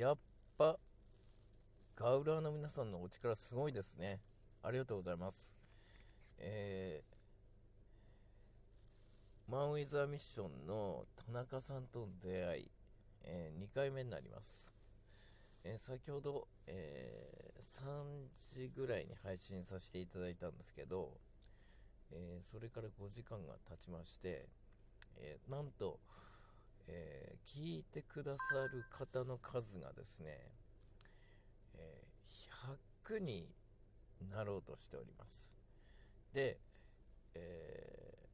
やっぱ、ガウラーの皆さんのお力すごいですね。ありがとうございます。えー、マン・ウィザーミッションの田中さんとの出会い、えー、2回目になります。えー、先ほど、え、3時ぐらいに配信させていただいたんですけど、えそれから5時間が経ちまして、えなんと、え聞いてくださる方の数がですね、え100になろうとしております。で、え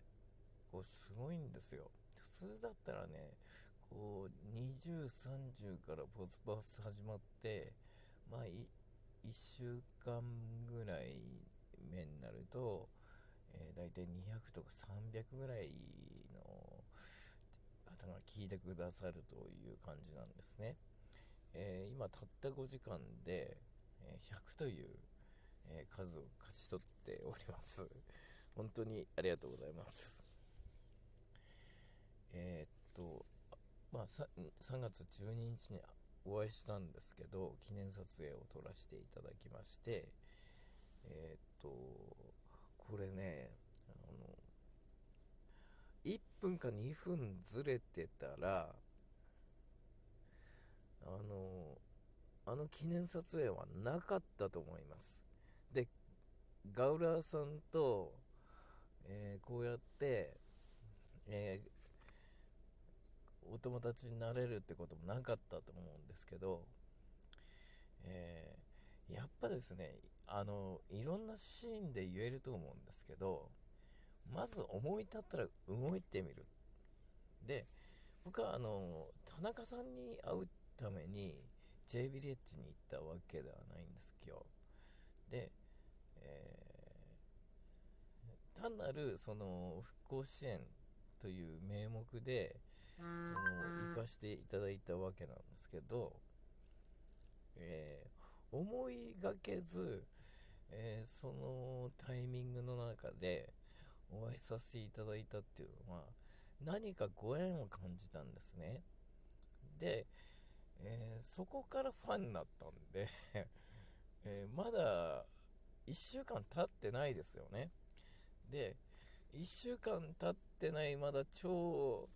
ー、こうすごいんですよ。普通だったらね、こう、20、30からポツポツ始まって、まあ、1週間ぐらい目になると、えー、大体200とか300ぐらい方が聞いてくださるという感じなんですね。えー、今たった5時間で、え100というえ、数を勝ち取っております。本当にありがとうございます。えー、っと、まあ、3月12日にお会いしたんですけど、記念撮影を撮らせていただきまして、えー、っと、これね、分か2分ずれてたら、あの、あの記念撮影はなかったと思います。で、ガウラーさんと、えー、こうやって、えー、お友達になれるってこともなかったと思うんですけど、えー、やっぱですね、あの、いろんなシーンで言えると思うんですけど、まず思い立ったら動いてみる。で、僕はあの、田中さんに会うために J ビレッジに行ったわけではないんです今日。で、単なるその復興支援という名目でその行かしていただいたわけなんですけど、えー、思いがけず、えー、そのタイミングの中でお会いさせていただいたっていうのは何かご縁を感じたんですね。で、えー、そこからファンになったんで えまだ1週間経ってないですよね。で、1週間経ってないまだ超、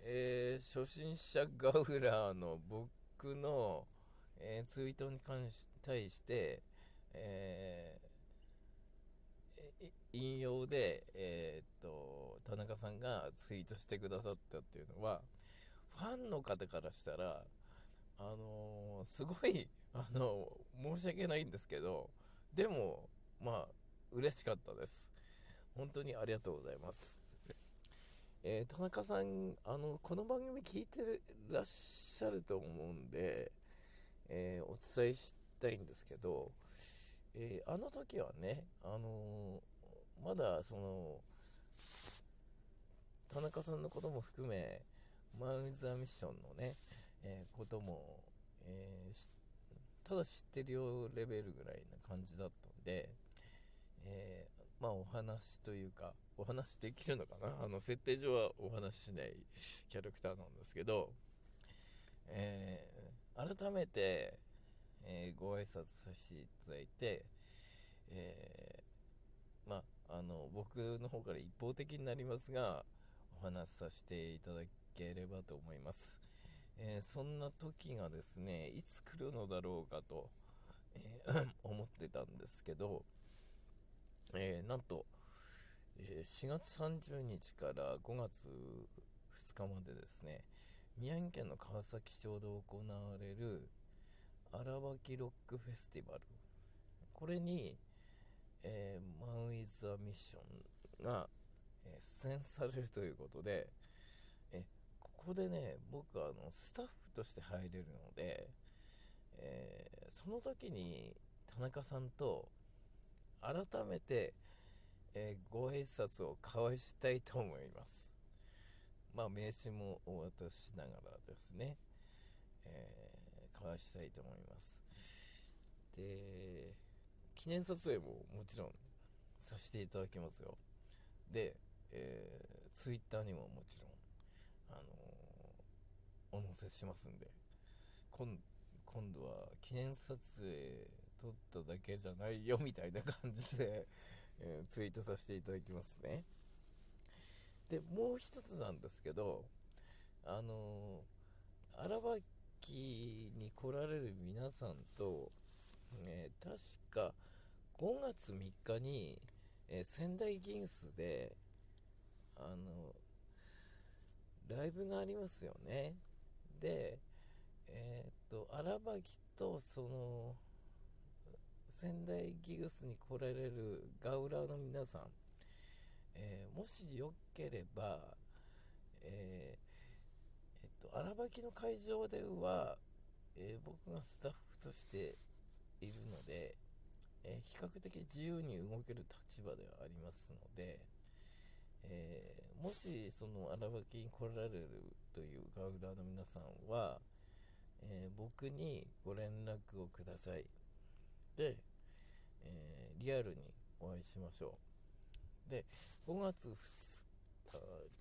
えー、初心者ガウラーの僕の、えー、ツイートに関し対して、え、引用で、えー、っと、田中さんがツイートしてくださったっていうのは、ファンの方からしたら、あのー、すごい、あのー、申し訳ないんですけど、でも、まあ、嬉しかったです。本当にありがとうございます。えー、田中さん、あの、この番組聞いてらっしゃると思うんで、え、お伝えしたいんですけど、え、あの時はね、あのまだその、田中さんのことも含め、マン・ウィズ・ア・ミッションのね、えことも、えただ知ってるよレベルぐらいな感じだったんで、えまあお話というか、お話できるのかな？あの、設定上はお話しない キャラクターなんですけど、えー、改めて、えー、ご挨拶させていただいて、え、あ、の、僕の方から一方的になりますが、お話しさせていただければと思います。えー、そんな時がですね、いつ来るのだろうかと、えー、思ってたんですけど、えー、なんと、え、4月30日から5月2日までですね、宮城県の川崎町で行われる荒脇ロックフェスティバル。これに、えー、マン・ウィズ・ア・ミッションが、えー、出演されるということで、えここでね、僕はあのスタッフとして入れるので、えー、その時に田中さんと改めて、えー、ご挨拶を交わしたいと思います。まあ、名刺もお渡ししながらですね、えー、交わしたいと思います。で、記念撮影ももちろんさせていただきますよ。で、えー、ツイッターにももちろん、あのー、お載せしますんで、今今度は記念撮影撮っただけじゃないよみたいな感じで、えー、ツイートさせていただきますね。で、もう一つなんですけど、あのー、荒ばきに来られる皆さんと、えー、確か5月3日に、えー、仙台ギンスで、あのライブがありますよね。で、えー、っと、荒ばきと、その、仙台ギグスに来られるガウラーの皆さん、えー、もしよければ、えー、えっと、荒ばきの会場では、え、僕がスタッフとしているので、え比較的自由に動ける立場ではありますので、えもしその荒ばきに来られるというガウラーの皆さんは、え僕にご連絡をください。で、えー、リアルにお会いしましょう。で、5月2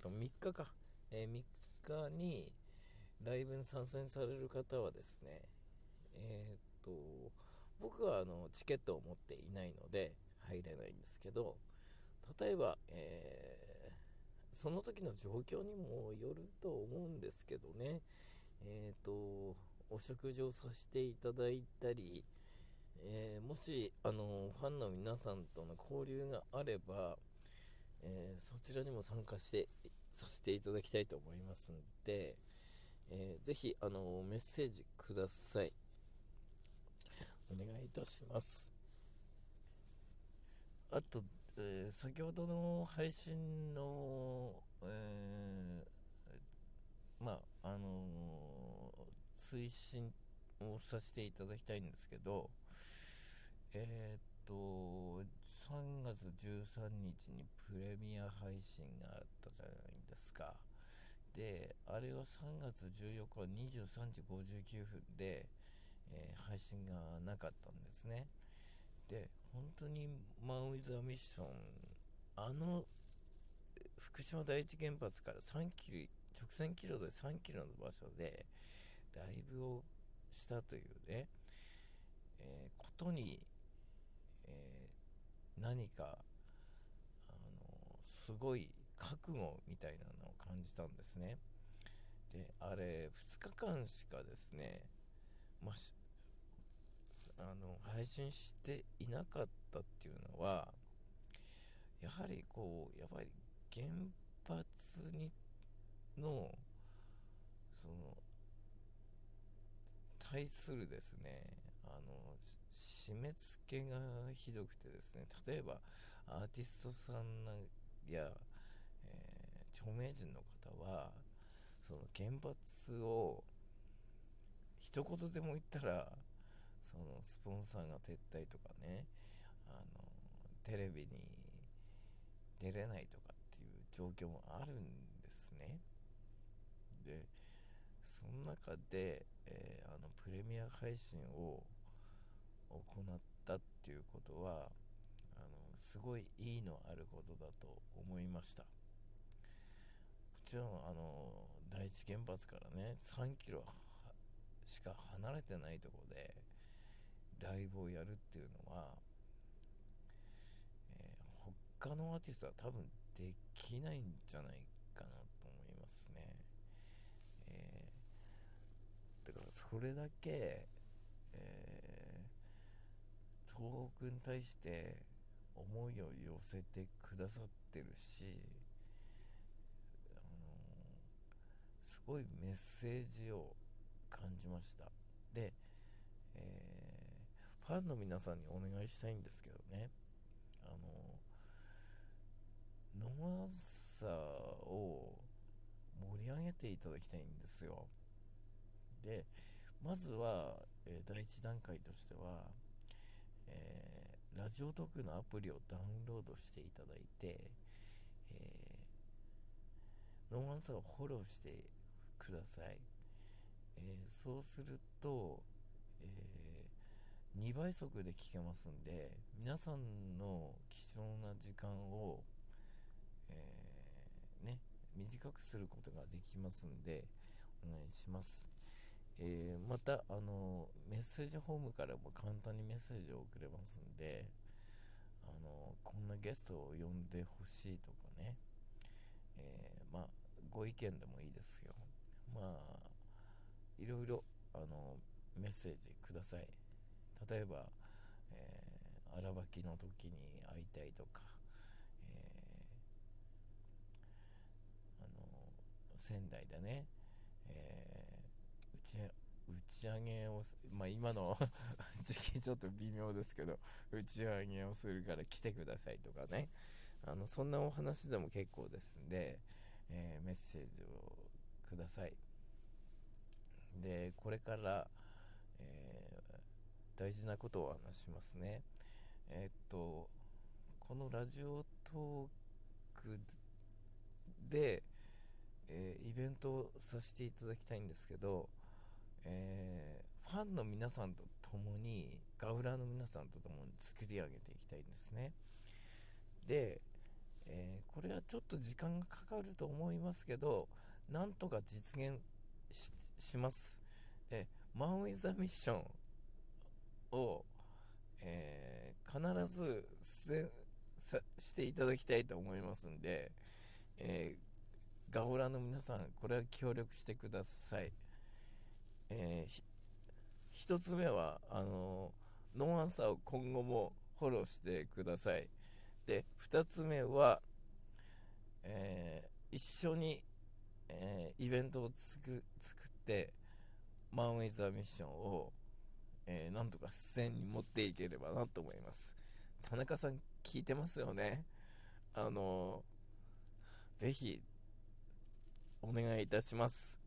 日、3日か、え、3日にライブに参戦される方はですね、え、っと、僕はあのチケットを持っていないので入れないんですけど、例えば、えー、その時の状況にもよると思うんですけどね、えっ、と、お食事をさせていただいたり、えー、もし、あのファンの皆さんとの交流があれば、え、そちらにも参加してさせていただきたいと思いますので、えー、ぜひ、あのメッセージください。お願いいたします。あと、えー、先ほどの配信の、えー、まあ、あの追伸をさせていただきたいんですけど、え、っと、3月13日にプレミア配信があったじゃないですか。で、あれは3月14日23時59分で、えー、配信がなかったんですね。で、本当にマン・ウィザー・ミッション、あの、福島第一原発から3キロ、直線キロで3キロの場所で、ライブをしたというね、えー、ことに、えー、何か、あの、すごい覚悟みたいなのを感じたんですね。で、あれ、2日間しかですね、まあ、あの、配信していなかったっていうのは、やはりこう、やっぱり原発にの、その、対するですね、あの、締め付けがひどくてですね、例えばアーティストさんや、えー、著名人の方は、その原発を一言でも言ったら、そのスポンサーが撤退とかね、あの、テレビに出れないとかっていう状況もあるんですね。で、その中で、えー、あのプレミア配信を行ったっていうことはあのすごい意義のあることだと思いましたもちろんあの第一原発からね3キロしか離れてないとこでライブをやるっていうのは、えー、他のアーティストは多分できないんじゃないかなと思いますね。えだからそれだけ、えー、東北に対して思いを寄せてくださってるし、あのー、すごいメッセージを感じました。で、えー、ファンの皆さんにお願いしたいんですけどね。あのー、ノアサを盛り上げていただきたいんですよ。で、まずは、えー、第一段階としては、えー、ラジオトークのアプリをダウンロードしていただいて、えー、ノーマンサーをフォローしてください。そうすると、えー、2倍速で聞けますんで、皆さんの貴重な時間を、えー、ね、短くすることができますんで、お願いします。えー、また、あのメッセージホームからも簡単にメッセージを送れますんで、あのこんなゲストを呼んでほしいとかね、えー、まあ、ご意見でもいいですよ。まあ、いろいろ、あのメッセージください。例えば、えー、荒ばきの時に会いたいとか、えー、あの仙台でね、えー、打ち打ち上げを、まあ、今の 時期ちょっと微妙ですけど打ち上げをするから来てくださいとかねあのそんなお話でも結構ですんで、えー、メッセージをくださいでこれから、えー、大事なことを話しますね。えー、っとこのラジオトークで、えー、イベントをさせていただきたいんですけど、えー、ファンの皆さんと共にガウラーの皆さんと共に作り上げていきたいんですね。で、えー、これはちょっと時間がかかると思いますけどなんとか実現します。でマン・ウィザ・ミッションを、えー、必ず出演していただきたいと思いますんで、えー、ガオラの皆さんこれは協力してください、えー、1つ目はあのノンアンサーを今後もフォローしてください。で2つ目は、えー、一緒に、えイベントを作ってマン・ウェザーミッションを、えー、なんとか出演に持っていければなと思います。田中さん聞いてますよね？あのぜひお願いいたします。